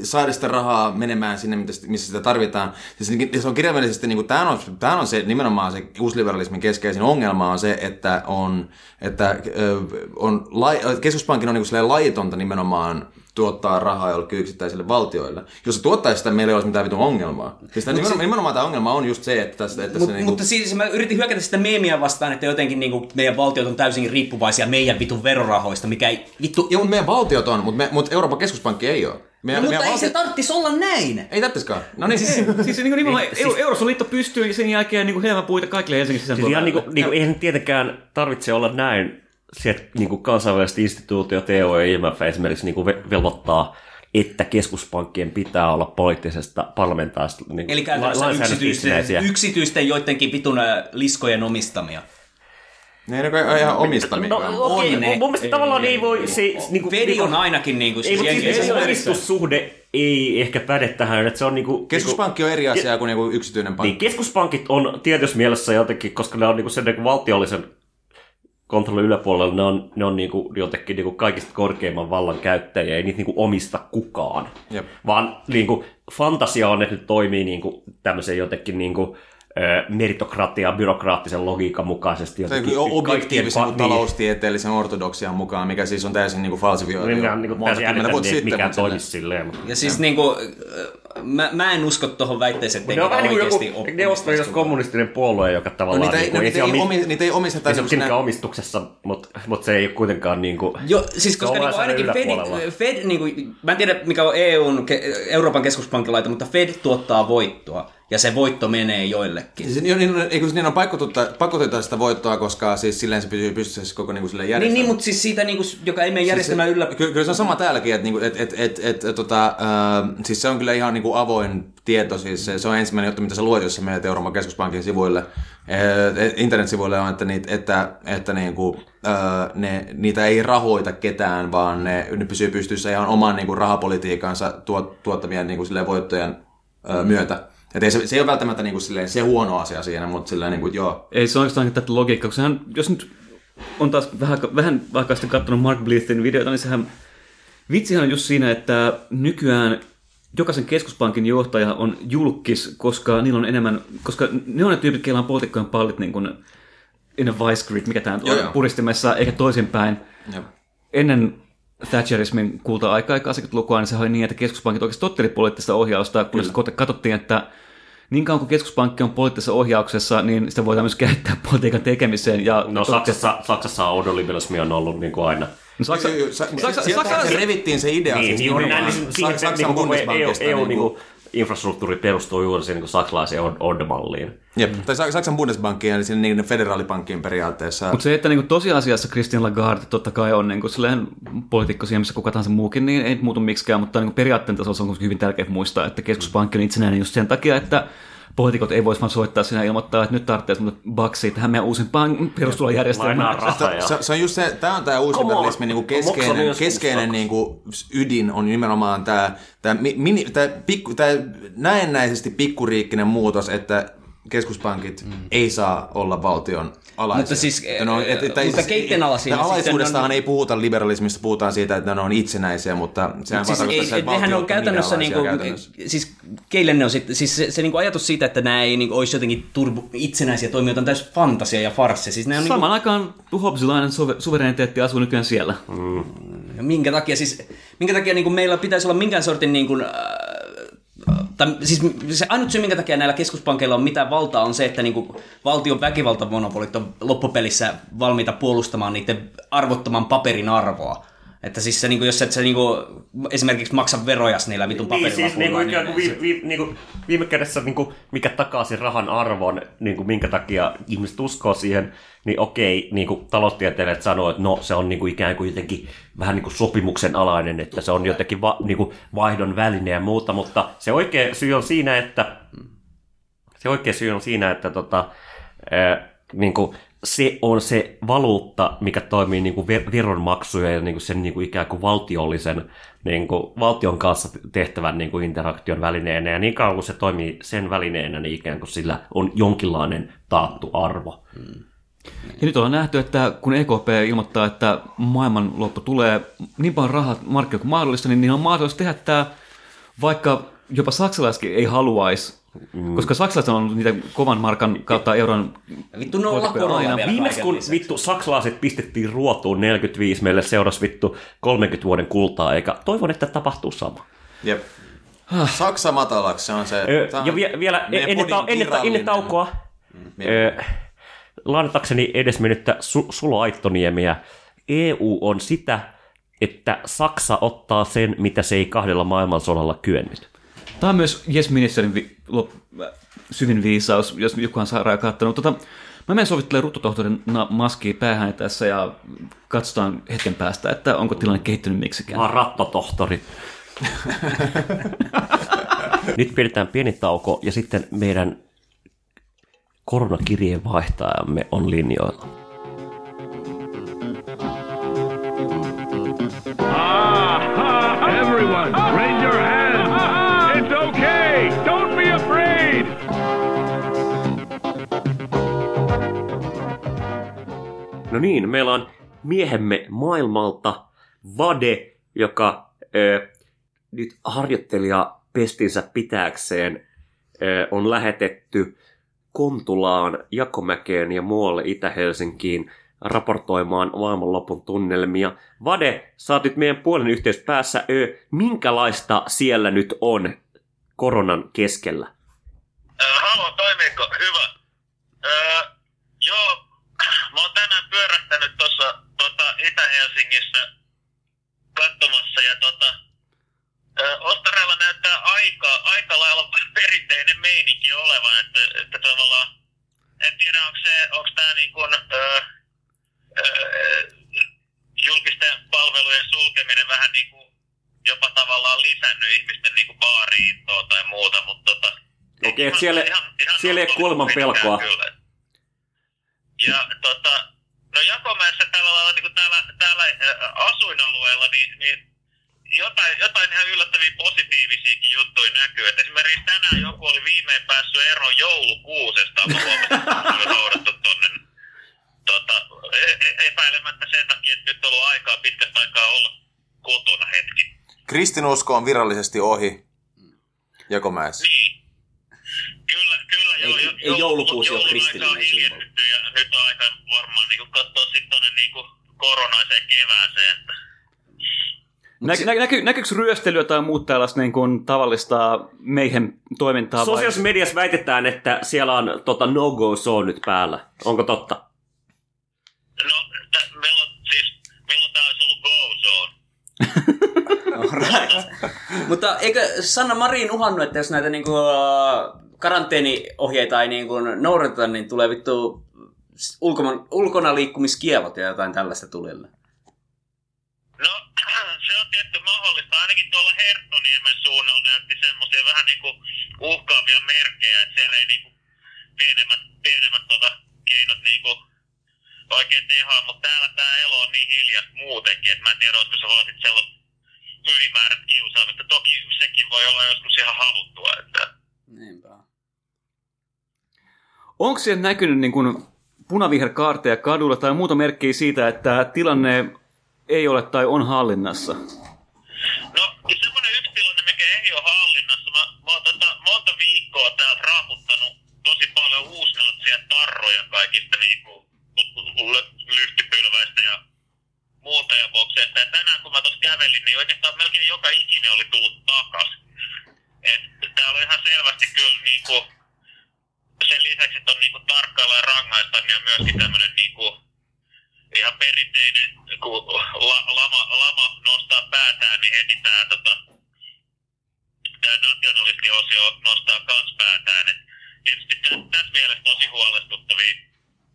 saada sitä rahaa menemään sinne, missä sitä tarvitaan. Siis, se on kirjaimellisesti, niin kuin, tämä, on, tämä on se nimenomaan se uusliberalismin keskeisin ongelma on se, että on, että, ö, on lai, keskuspankin on niin kuin laitonta nimenomaan tuottaa rahaa jollekin yksittäisille valtioille. Jos se tuottaisi sitä, meillä ei olisi mitään vitun ongelmaa. Siis tämä, nimenomaan, nimenomaan tämä ongelma on just se, että, tässä, että Mut, se niinku, Mutta siis mä yritin hyökätä sitä meemiä vastaan, että jotenkin niinku meidän valtiot on täysin riippuvaisia meidän vitun verorahoista, mikä ei vittu... Joo, mutta meidän valtiot on, mutta, me, mutta Euroopan keskuspankki ei ole. No, Meidän, mutta meidän ei se tarvitsisi olla näin. Ei tarvitsisikaan. No niin. Siis se niin nimenomaan siis... Eurosoliitto pystyy ja sen jälkeen niin puita kaikille Helsingin sisään. Siis ihan niinku, niinku, eihän tietenkään tarvitse olla näin, se, että niinku kansainväliset instituutiot, EU ja IMF esimerkiksi niinku ve- velvoittaa, että keskuspankkien pitää olla poliittisesta parlamentaarista niinku, Eli käytännössä yksityisten, yksityisten joidenkin vitun liskojen omistamia. Ne ei ole ihan omistamikaan. No okei, On ne. mun mielestä tavallaan ei voi... Se, niinku, Fedi niinku- on ainakin niinku... Ei, mutta siis se on omistussuhde ei ehkä päde tähän, että se on niinku... Keskuspankki on eri asia kuin joku yksityinen Niin, pankki. keskuspankit on tietyssä mielessä jotenkin, koska ne on niinku sen niinku valtiollisen kontrollin yläpuolella, ne on, ne on niinku jotenkin niinku kaikista korkeimman vallan käyttäjiä, ei niitä niinku omista kukaan. Jep. Vaan niinku, fantasia on, että ne toimii niinku tämmöisen jotenkin niinku, meritokratia, byrokraattisen logiikan mukaisesti. Se on objektiivisen kaikkien pa- taloustieteellisen ortodoksian mukaan, mikä siis on täysin niin kuin falsifioitu. Niin, jo mikä on niinku monta täysin vuotta niin, silleen- toimisi silleen. Mutta... Ja siis niinku... äh, Mä, mä en usko tohon väitteeseen, että Ne on vähän niin kuin oikeasti joku ole neuvostoliitos kommunistinen puolue, joka No, tavallaan... niitä, ei, niinku, no, niitä, se ole ei, mi- omi, niitä ei omisteta ei se ole kenenkään omistuksessa, mutta, mutta se ei ole kuitenkaan niin kuin... Joo, siis koska on niinku lainsäädännön ainakin Fed. Fed niinku, mä en tiedä mikä on EUn, Euroopan keskuspankin laita, mutta Fed tuottaa voittoa ja se voitto menee joillekin. Siis, niin, niin, eikö niin on pakotettu, sitä voittoa, koska siis silleen se pysyy pystyssä se koko niin kuin, silleen Niin, järjestelmä. niin, mutta siis siitä, niinku, joka ei mene järjestelmään se, yllä... Kyllä, kyllä se on sama täälläkin, että, niinku, et, et, et, et, et, tota, äh, siis se on kyllä ihan niinku avoin tieto, siis se, se on ensimmäinen juttu, mitä sä luet, jos sä menet Euroopan keskuspankin sivuille, äh, internetsivuille on, että, niitä, että, että niinku, äh, ne, niitä ei rahoita ketään, vaan ne, ne pysyy pystyssä ihan oman niinku, rahapolitiikansa tuot, tuottamien niinku, silleen, voittojen äh, myötä. Et ei, se, se ei ole välttämättä niinku, silleen, se huono asia siinä, mutta silleen, niinku, joo, Ei se oikeastaan tätä logiikkaa, koska sehän, jos nyt on taas vähän, vähän vaikka sitten katsonut Mark Bleethin videota, niin sehän vitsihän on just siinä, että nykyään jokaisen keskuspankin johtaja on julkis, koska niillä on enemmän, koska ne on ne tyypit, keillä on poliitikkojen pallit niin kuin in a vice grid, mikä tämä on puristimessa, eikä toisinpäin. Ennen Thatcherismin kulta-aikaa, 80-lukua, niin se oli niin, että keskuspankit oikeasti totteli poliittista ohjausta, kunnes sitten katsottiin, että niin kauan kuin keskuspankki on poliittisessa ohjauksessa, niin sitä voidaan myös käyttää <laughs> politiikan tekemiseen. Ja No Saksassa, Saksassa autoliberalismi on ollut niin kuin aina. No, Saksa, Saksa, sieltä Saksa, se revittiin se idea. Niin, siis niin niin Saksan niin kuin EU, Bundesbankista. EU niin niin kuin- kuin, infrastruktuuri perustuu juuri siihen niin saksalaiseen OD-malliin. Jep, tai Sa- Saksan Bundesbankin, eli sinne niiden federaalipankkiin periaatteessa. Mutta se, että niinku tosiasiassa Christian Lagarde totta kai on niinku silleen poliitikko siihen, missä kuka tahansa muukin, niin ei muutu miksikään, mutta niinku periaatteen tasolla se on hyvin tärkeää muistaa, että keskuspankki on itsenäinen just sen takia, että poliitikot ei voisi vaan soittaa sinä ja ilmoittaa, että nyt tarvitsee semmoinen baksia tähän meidän uusimpaan perustulojärjestelmään. Lainaa rahaa. Se, se, on just se, tämä on tämä uusi Come on. liberalismin niinku Moksa keskeinen, keskeinen kustannusta. niinku ydin on nimenomaan tämä, tämä, mini, tämä, pikku, tämä näennäisesti pikkuriikkinen muutos, että keskuspankit mm. ei saa olla valtion alaisia. Mutta siis, no, eh, mutta keitten alaisia sitten Alaisuudestahan on- ei puhuta liberalismista, puhutaan siitä, että ne on itsenäisiä, mutta sehän Siis, vaan ei, tarkoittaa, että nehän on käytännössä, niinku, käytännössä. siis keille ne on sitten, siis se, se niinku ajatus siitä, että nämä ei niinku olisi jotenkin turbo, itsenäisiä toimijoita, on täysin fantasia ja farssi. Siis ne on Samaan aikaan Hobbesilainen suve- suvereniteetti asuu nykyään siellä. Niinku, minkä takia, siis, minkä takia niinku meillä pitäisi olla minkään sortin niinku, äh, tai siis se ainut syy, minkä takia näillä keskuspankeilla on mitään valtaa, on se, että niinku valtion väkivaltamonopolit on loppupelissä valmiita puolustamaan niiden arvottoman paperin arvoa. Että siis se, niinku, jos et sä niinku, esimerkiksi maksa veroja niillä vitun Niin, paperilapuilla, siis ikään kuin niin, vi, vi, niinku, viime kädessä niinku, mikä takaa sen rahan arvon, niinku, minkä takia ihmiset uskoo siihen, niin okei, niinku, taloustieteilijät sanoo, että no se on niinku, ikään kuin jotenkin vähän niinku sopimuksen alainen, että se on jotenkin va, niinku, vaihdon väline ja muuta, mutta se oikea syy on siinä, että se oikea syy on siinä, että tota, ää, niin kuin, se on se valuutta, mikä toimii niin kuin ver- veronmaksuja ja niin kuin sen niin kuin ikään kuin valtiollisen niin kuin valtion kanssa tehtävän niin kuin interaktion välineenä. Ja niin kauan kuin se toimii sen välineenä, niin ikään kuin sillä on jonkinlainen taattu arvo. Ja nyt ollaan nähty, että kun EKP ilmoittaa, että maailmanloppu tulee niin paljon rahaa markkinoilla kuin mahdollista, niin, niin on mahdollista tehdä tämä, vaikka jopa saksalaiskin ei haluaisi, mm. koska saksalaiset on niitä kovan markan kautta euron Vittu nolla vielä Viimeksi kun lisäksi. vittu saksalaiset pistettiin ruotuun 45, meille seurasi vittu 30 vuoden kultaa, eikä toivon, että tapahtuu sama. Jep. Saksa matalaksi, se on se... Ö, tää on ja vie, vielä ennen, ta, podin ennen, ta, ennen taukoa, ö, lainatakseni edesmennyttä Su, Sulo Aittoniemiä, EU on sitä, että Saksa ottaa sen, mitä se ei kahdella maailmansodalla kyennyt. Tämä on myös Yes Ministerin vi- lop- syvin viisaus, jos joku on sairaan kattonut. Tota, mä menen sovittelemaan ruttotohtorin maskiin päähän tässä ja katsotaan hetken päästä, että onko tilanne kehittynyt miksikään. Mä oon rattotohtori. <laughs> Nyt pidetään pieni tauko ja sitten meidän koronakirjeen vaihtajamme on linjoilla. No niin, meillä on miehemme maailmalta Vade, joka ö, nyt harjoittelija pestinsä pitääkseen ö, on lähetetty Kontulaan, Jakomäkeen ja muualle Itä-Helsinkiin raportoimaan maailmanlopun tunnelmia. Vade, oot nyt meidän puolen yhteys päässä. Ö, minkälaista siellä nyt on koronan keskellä? Halo, toimiiko? Hyvä. Öö, joo, mä oon tänään pyörähtänyt tuossa tota, Itä-Helsingissä katsomassa ja tota, öö, Ostareella näyttää aika, aika lailla perinteinen meininki olevan, että, että tavallaan, en tiedä onko se, onko tää niin kuin, öö, öö, julkisten palvelujen sulkeminen vähän niin kuin jopa tavallaan lisännyt ihmisten niin kuin baariintoa tai muuta, mutta tota, Okei, siellä, siellä ei ole kuoleman pelkoa. Kyllä. Ja tota, no Jakomäessä tällä lailla niin kuin täällä, täällä asuinalueella, niin, niin jotain, jotain ihan yllättäviä positiivisiakin juttuja näkyy. Et esimerkiksi tänään joku oli viimein päässyt eroon joulukuusesta. Mä huomasin, noudattu tonne. Tota, e- e- epäilemättä sen takia, että nyt on ollut aikaa pitkästä aikaa olla kotona hetki. Kristinusko on virallisesti ohi Jakomäessä. Niin. Kyllä, kyllä joo. Ei- ei joulukuusi ole kristillinen on hiljennytty ja nyt on aika varmaan niin katsoa sitten tonne niin koronaiseen kevääseen. Että Nä, nä, näky, näkyykö ryöstelyä tai muut tällaista niin kuin tavallista meihin toimintaa? vai- Sosiaalisessa mediassa väitetään, että siellä on tota, no-go zone nyt päällä. Onko totta? No, tä, meillä on siis, milloin tää olisi ollut go zone? <laughs> Alright. <laughs> Mutta eikö Sanna Marin uhannut, että jos näitä niinku, äh, karanteeniohjeita ei niin kuin noudateta, niin tulee vittu ulkona, ulkona liikkumiskielot ja jotain tällaista tulille. No, <clears throat> se on tietty mahdollista. Ainakin tuolla Herttoniemen suunnalla näytti semmoisia vähän niin kuin uhkaavia merkkejä, että siellä ei niin kuin pienemmät, pienemmät tuota keinot niin kuin oikein tehoa, mutta täällä tämä elo on niin hiljasta muutenkin, että mä en tiedä, olisiko se vaan sitten sellaista ylimääräistä kiusaamista. Toki sekin voi olla joskus ihan haluttua. Että... Niinpä. Onko siellä näkynyt niin kuin punaviherkaarteja kadulla tai muuta merkkiä siitä, että tilanne ei ole tai on hallinnassa? No, semmoinen yksi tilanne, mikä ei ole hallinnassa. Mä, mä oon tota monta viikkoa täältä raaputtanut tosi paljon uusnatsien tarroja kaikista ly- lyhtipylväistä ja muuta ja bokseista. Ja tänään kun mä tuossa kävelin, niin oikeastaan melkein joka ikinen oli tullut takas. Et täällä on ihan selvästi kyllä niinku, sen lisäksi, että on niinku tarkkailla ja rangaista, niin on myöskin tämmönen niinku, ihan perinteinen, kun la, lama, lama nostaa päätään, niin heti tämä tota, tää nationalistiosio nostaa kans päätään. Et tietysti tä- tässä mielessä tosi huolestuttavia,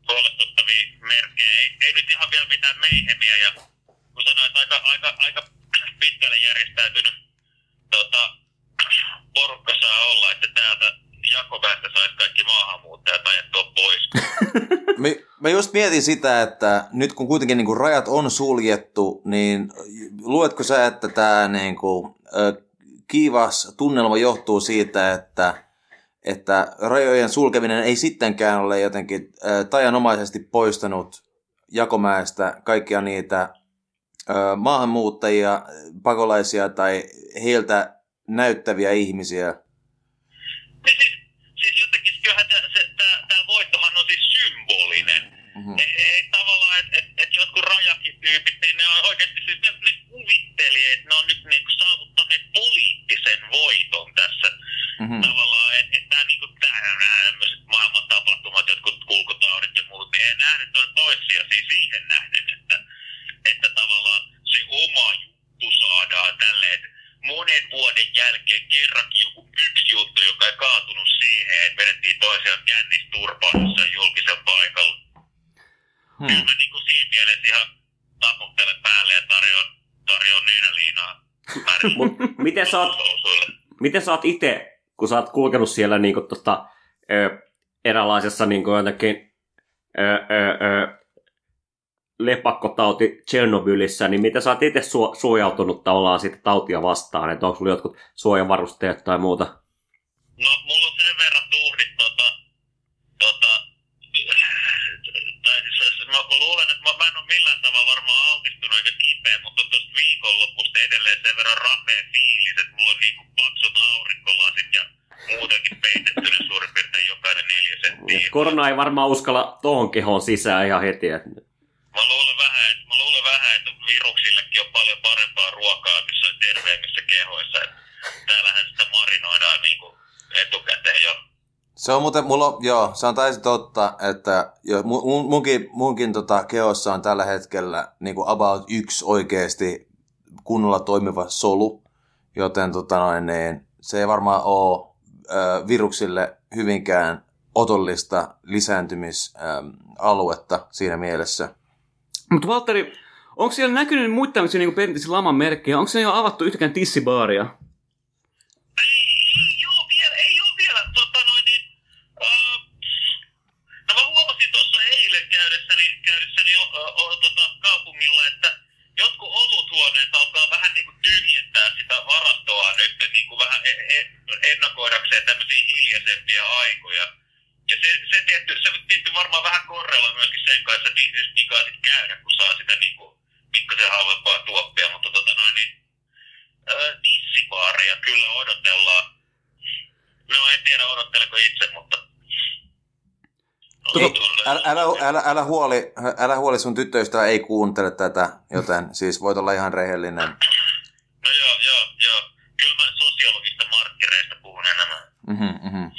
huolestuttavia merkkejä. Ei, ei nyt ihan vielä mitään meihemiä ja kun sanoin, että aika, aika, aika pitkälle järjestäytynyt tota, porukka saa olla, että täältä jakoväestä saisi kaikki maahanmuuttajat ajettua pois. <laughs> Mä, mä just mietin sitä, että nyt kun kuitenkin niin kuin rajat on suljettu, niin luetko sä, että tämä niin kuin, kiivas tunnelma johtuu siitä, että, että rajojen sulkeminen ei sittenkään ole jotenkin tajanomaisesti poistanut Jakomäestä kaikkia niitä maahanmuuttajia, pakolaisia tai heiltä näyttäviä ihmisiä? Niin siis, siis jotenkin kyllähän tää voittohan on siis symbolinen. Mm-hmm. Ei, ei tavallaan, että et, et jotkut rajakityypit, niin ne on oikeasti siis, ne, ne kuvitteli, että ne on nyt niinku saavuttaneet poliittisen voiton tässä. Mm-hmm. Tavallaan, että et tää niinku tää, nämä tämmöiset maailman tapahtumat, jotkut kulkutaudit ja muut, niin ei nähnyt noin toisia siis siihen nähden, että, että tavallaan se oma juttu saadaan tälleen, että monen vuoden jälkeen kerrankin joku yksi juttu, joka ei kaatunut siihen, että vedettiin toisiaan kännistä turpaan jossain julkisen paikalla. Hmm. Kyllä mä niinku siinä mielessä ihan taputtelen päälle ja tarjoan, tarjoan nenäliinaa. Mut miten sä oot, miten sä oot itse, kun sä oot kulkenut siellä niinku tosta, ö, eräänlaisessa niinku jotenkin ö, ö, ö, lepakkotauti Tchernobylissä, niin miten sä oot itse su- suojautunut tavallaan siitä tautia vastaan? Että onko sulla jotkut suojavarusteet tai muuta? No, mulla on sen verran tuhdit tota, tota, tai siis mä, mä luulen, että mä, mä en ole millään tavalla varmaan altistunut eikä kipeä, mutta on tosta viikonlopusta edelleen sen verran rapea fiilis, että mulla on niinku paksut aurinkolasit ja muutenkin peitettynä suurin piirtein jokainen senttiä. Korona ei varmaan uskalla tohon kehoon sisään ihan heti. Että... Mä luulen vähän, että, mä luulen vähän, että viruksillekin on paljon parempaa ruokaa missä on terveemmissä kehoissa. Että täällähän sitä marinoidaan niinku etukäteen jo. Se on muuten, mulla on, joo, se on täysin totta, että jo, mun, munkin, munkin tota, kehossa on tällä hetkellä niin kuin about yksi oikeasti kunnolla toimiva solu, joten tota noin, niin, se ei varmaan ole ö, viruksille hyvinkään otollista lisääntymisaluetta siinä mielessä. Mutta Valtteri, onko siellä näkynyt muita tämmöisiä niin perinteisiä laman merkkejä? Onko se jo avattu yhtäkään tissibaaria? Ei oo vielä, ei oo vielä. Tota noin niin, uh, no mä huomasin tuossa eilen käydessäni, käydessäni o, o, o, tota, kaupungilla, että jotkut oluthuoneet alkaa vähän niinku tyhjentää sitä varastoa nyt niinku vähän e, e, ennakoidakseen tämmöisiä hiljaisempia aikoja. Ja se, se, tietty, se tietty varmaan vähän korrella myöskin digaa sit käydä, kun saa sitä niinku pikkasen halvempaa tuoppia, mutta tota noin niin, tissibaareja kyllä odotellaan. No en tiedä odotteleko itse, mutta... Älä, älä, älä, älä, huoli, älä huoli, sun tyttöystävä ei kuuntele tätä, joten siis voit olla ihan rehellinen. No joo, joo, joo. Kyllä mä sosiologista markkereista puhun enemmän. Mm-hmm, mm-hmm.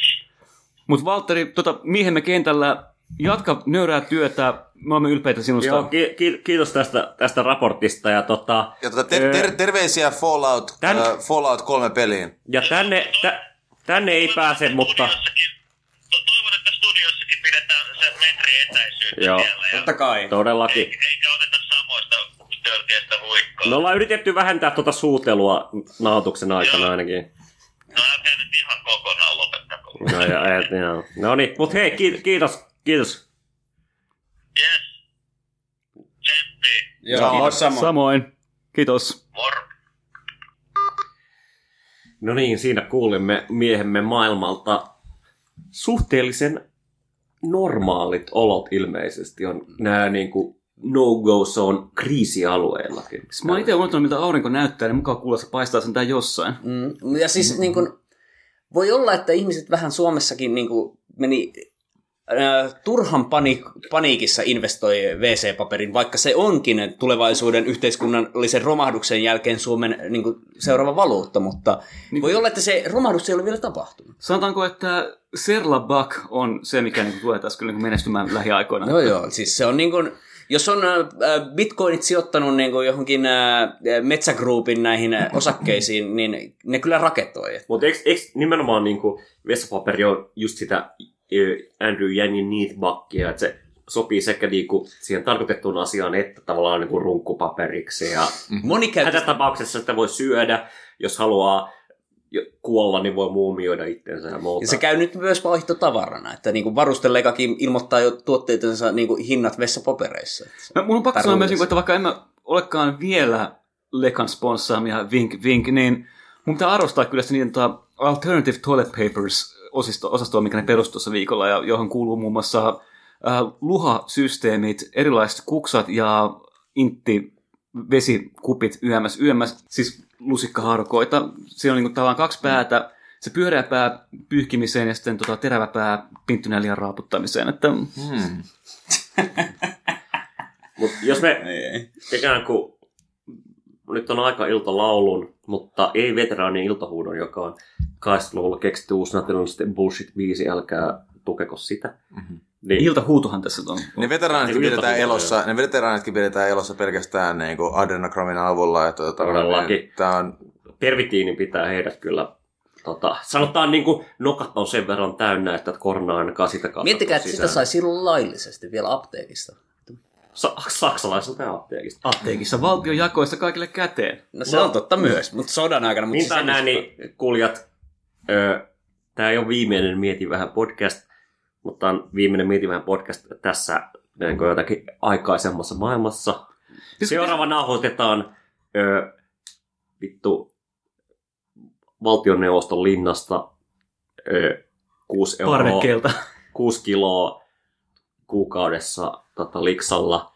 Mutta Valtteri, tota, miehemme kentällä, jatka nöyrää työtä. Me olemme ylpeitä sinusta. Joo, ki- ki- kiitos tästä, tästä raportista. Ja, tota, Ja tota, ter- ter- terveisiä Fallout, Tän- äh, Fallout 3 peliin. ja tänne, tä, tänne ei pääse, mutta... To- toivon, että studiossakin pidetään se metri etäisyyttä Joo. siellä. Ja Totta kai. Todellakin. eikä, eikä oteta samoista tölkeistä huikkaa. Me ollaan yritetty vähentää tuota suutelua nauhoituksen aikana ainakin. No älkää nyt ihan kokonaan lopettako. No, ja, et, joo. no niin, mutta hei, ki- kiitos, kiitos. Yes. Joo, kiitos samoin. Samoin. Kiitos. Moro. No niin, siinä kuulimme miehemme maailmalta suhteellisen normaalit olot ilmeisesti on nämä niin kuin no-go zone kriisialueillakin. Siis Mä oon itse unohtanut, miltä aurinko näyttää, niin mukaan kuulla se paistaa sentään jossain. Mm. Ja siis niin kuin, voi olla, että ihmiset vähän Suomessakin niin kuin, meni turhan pani, paniikissa investoi WC-paperin, vaikka se onkin tulevaisuuden yhteiskunnallisen romahduksen jälkeen Suomen niin kuin, seuraava valuutta, mutta niin voi olla, että se romahdus ei ole vielä tapahtunut. Sanotaanko, että Serla Buck on se, mikä niin tulee tässä kyllä niin menestymään lähiaikoina. Joo, joo. Siis se on niin kuin, jos on äh, bitcoinit sijoittanut niin kuin johonkin äh, metsägruupin näihin äh, osakkeisiin, niin ne kyllä raketoi. Mutta eikö, eikö nimenomaan niin kuin vessapaperi on just sitä Andrew Yanin Neathbuckia, että se sopii sekä niin kuin siihen tarkoitettuun asiaan, että tavallaan niin kuin runkkupaperiksi. Ja Moni käyttää hätätapauksessa sitä voi syödä, jos haluaa kuolla, niin voi muumioida itsensä ja muuta. Ja se käy nyt myös vaihtotavarana, että niin varustelekakin ilmoittaa jo tuotteidensa niin kuin hinnat vessapapereissa. Mä, mun on pakko sanoa myös, että vaikka en mä olekaan vielä Lekan sponssaamia vink vink, niin mun pitää arvostaa kyllä sitä niiden tota Alternative Toilet Papers osisto, osastoa, mikä ne perusti tuossa viikolla, ja johon kuuluu muun muassa äh, luhasysteemit, erilaiset kuksat ja intti vesikupit yömmäs yömmäs, siis lusikkahaarukoita. Siinä on niin tavallaan kaksi päätä, se pyöreä pää pyyhkimiseen ja sitten tota terävä pää pinttynäliän raaputtamiseen. Että, Hmm. <laughs> Mut jos me ikään kuin, nyt on aika iltalaulun, mutta ei veteraanin iltahuudon, joka on 80-luvulla keksitty uusi nationalisten bullshit-biisi, älkää tukeko sitä. Mm-hmm. Niin, iltahuutohan tässä on. Ne veteraanitkin Niin, pidetään elossa, ne veteraanitkin pidetään elossa pelkästään niin kuin adrenokromin avulla. Että, tota, Todellakin. niin, tää on, Pervitiini pitää heidät kyllä, tota, sanotaan niin kuin nokat on sen verran täynnä, että korona ainakaan sitä kautta Miettikää, että sitä sai silloin laillisesti vielä apteekista. Sa- saksalaiselta ja apteekista. Apteekissa valtio jakoi sitä kaikille käteen. No se on totta myös, mutta sodan aikana. Mutta Niin tai näin, niin kuulijat, tämä ei ole viimeinen Mieti vähän podcast, mutta on viimeinen Mieti vähän podcast tässä niin kuin jotakin aikaisemmassa maailmassa. Seuraava nauhoitetaan ö, vittu valtioneuvoston linnasta ö, 6 euroa, Parvekkeelta. 6 kiloa kuukaudessa tota, liksalla.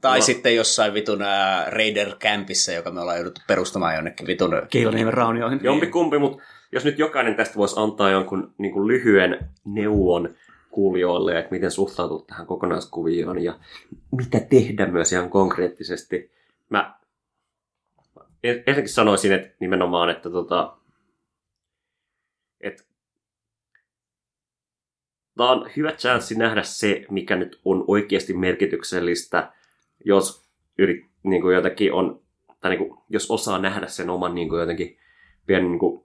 Tai No. sitten jossain vitun ää, Raider Campissa, joka me ollaan jouduttu perustamaan jonnekin vitun... Keiloniemen raunioihin. Jompikumpi, mutta jos nyt jokainen tästä voisi antaa jonkun niin kuin lyhyen neuvon kuulijoille, että miten suhtautua tähän kokonaiskuvioon ja mitä tehdä myös ihan konkreettisesti. Mä en- ensinnäkin sanoisin, että nimenomaan, että tota, että tämä on hyvä chanssi nähdä se, mikä nyt on oikeasti merkityksellistä, jos yrit, niin kuin jotakin on, tai niin kuin, jos osaa nähdä sen oman niin kuin jotenkin pienen niin kuin,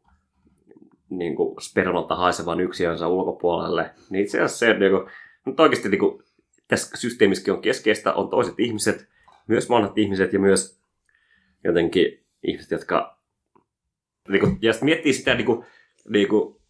niin kuin spermalta haisevan yksiönsä ulkopuolelle, niin itse asiassa se, niin kuin, nyt oikeasti niin kuin, tässä systeemissäkin on keskeistä, on toiset ihmiset, myös vanhat ihmiset ja myös jotenkin ihmiset, jotka niin kuin, ja sitten miettii sitä, niin kuin, niin kuin,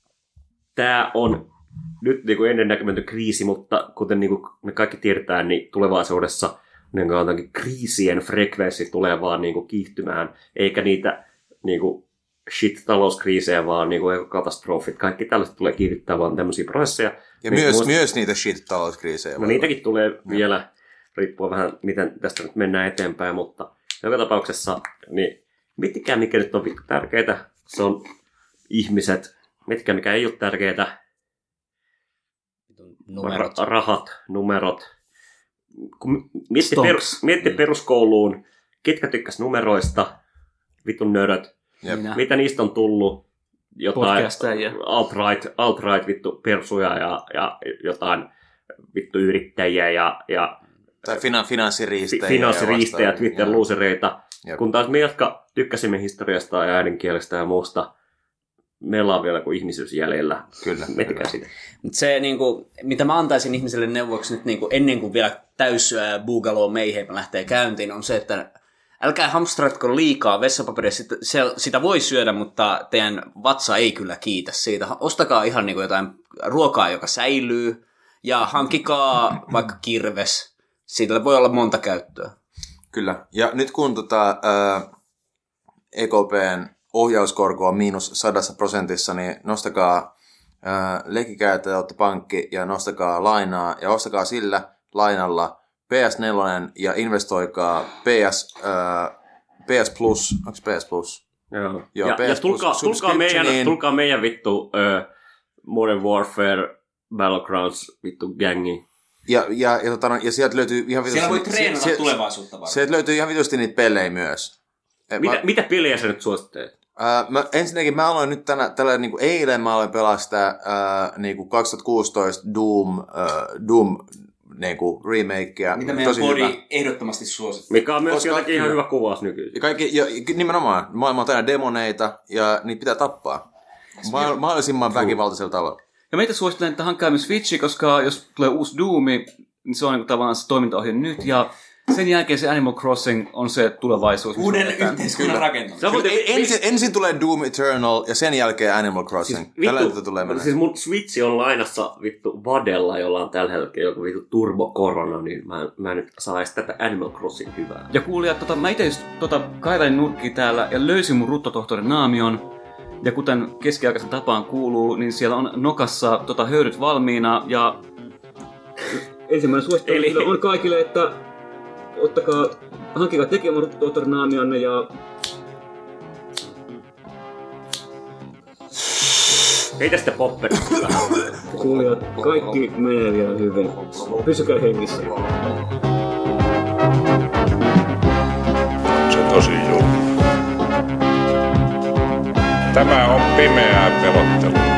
tämä on nyt niin kuin ennennäkemätön kriisi, mutta kuten niin kuin me kaikki tiedetään, niin tulevaisuudessa niin kuin kriisien frekvenssi tulee vaan niin kuin kiihtymään, eikä niitä niin kuin shit-talouskriisejä, vaan niin kuin katastrofit. Kaikki tällaiset tulee kiihdyttää vaan tämmöisiä prosesseja. ja Niin, myös, muist- myös niitä shit-talouskriisejä. No niitäkin tulee vielä, riippuu vähän miten tästä nyt mennään eteenpäin, mutta joka tapauksessa, niin miettikää mikä nyt on vittu tärkeää. Se on ihmiset, miettikää mikä ei ole tärkeää. Numerot. Ra- rahat, numerot. Kun mietti, perus, mietti peruskouluun, ketkä tykkäs numeroista, vitun nöröt, Jep. Mitä niistä on tullut, jotain alt-right, alt-right vittu persuja ja, ja jotain vittu yrittäjiä ja, ja Tai fina, finanssiriistejä. fi- finanssiriistejä, ja vastaavia. Twitter Joo. luusereita. Jep. Kun taas me, jotka tykkäsimme historiasta ja äidinkielestä ja muusta, meillä on vielä kuin ihmisyys jäljellä. Kyllä, kyllä. sitä. Mutta se, niin kuin, mitä mä antaisin ihmiselle neuvoksi nyt niin kuin, ennen kuin vielä täys Boogaloo Mayhem lähtee käyntiin, on se, että älkää hamstratko liikaa vessapaperia. Sitä, se, sitä voi syödä, mutta teidän vatsa ei kyllä kiitä siitä. Ostakaa ihan niin kuin jotain ruokaa, joka säilyy, ja hankkikaa vaikka kirves. Siitä voi olla monta käyttöä. Kyllä. Ja nyt kun tota, ää, EKPn ohjauskorko on miinus sadassa prosentissa, niin nostakaa ää, leikkikäyttäjä, olette pankki ja nostakaa lainaa ja ostakaa sillä lainalla PS4 ja investoikaa PS, PS Plus, onko PS Plus? Joo. Joo, ja, ja PS tulkaa, Plus tulkaa, meidän, subscriptioniin. tulkaa meidän vittu ö, Modern Warfare Battlegrounds vittu gangi. Ja, ja, ja, tota, no, ja sieltä löytyy ihan Siellä voi vitusti- treenata sie- tulevaisuutta varmaan. Sieltä löytyy ihan vitusti niitä pelejä myös. Et Mitä, mä, mitä peliä sä nyt suosittelet? Mä, ensinnäkin mä aloin nyt tänä, tällä niin kuin eilen mä aloin pelaa sitä ää, niin kuin 2016 Doom, ää, Doom niin kuin remakea. Mitä meidän Tosi body hyvä. ehdottomasti suosittaa. Mikä on myös Koska- jotenkin ihan hyvä kuvaus nykyisin. Ja kaikki, ja, nimenomaan, maailma on täynnä demoneita ja niitä pitää tappaa. Ma- mahdollisimman väkivaltaisella tavalla. Ja meitä suosittelen, että hankkaa myös Switchi, koska jos tulee uusi Doomi, niin se on niin tavallaan se toimintaohje nyt, ja sen jälkeen se Animal Crossing on se tulevaisuus. Uuden yhteiskunnan rakentaminen. Kyllä, en- ensin, ensin tulee Doom Eternal ja sen jälkeen Animal Crossing. Tällä vittu, hetkellä tulee mennä. siis mun Switch on lainassa vittu Vadella, jolla on tällä hetkellä joku vittu turbo korona, niin mä, mä nyt saa edes tätä Animal Crossing hyvää. Ja kuulijat, tota, mä itse tota, kaivelin nurkki täällä ja löysin mun ruttotohtori Naamion. Ja kuten keskiaikaisen tapaan kuuluu, niin siellä on nokassa tota, höyryt valmiina ja ensimmäinen suosittelu Eli... on kaikille, että ottakaa, hankkikaa tekemään ruttotohtori Naamionne ja Heitä sitten popperi. kuulijat, kaikki menee vielä hyvin. Pysykää hengissä. Se tosi julma. Tämä on pimeää pelottelua.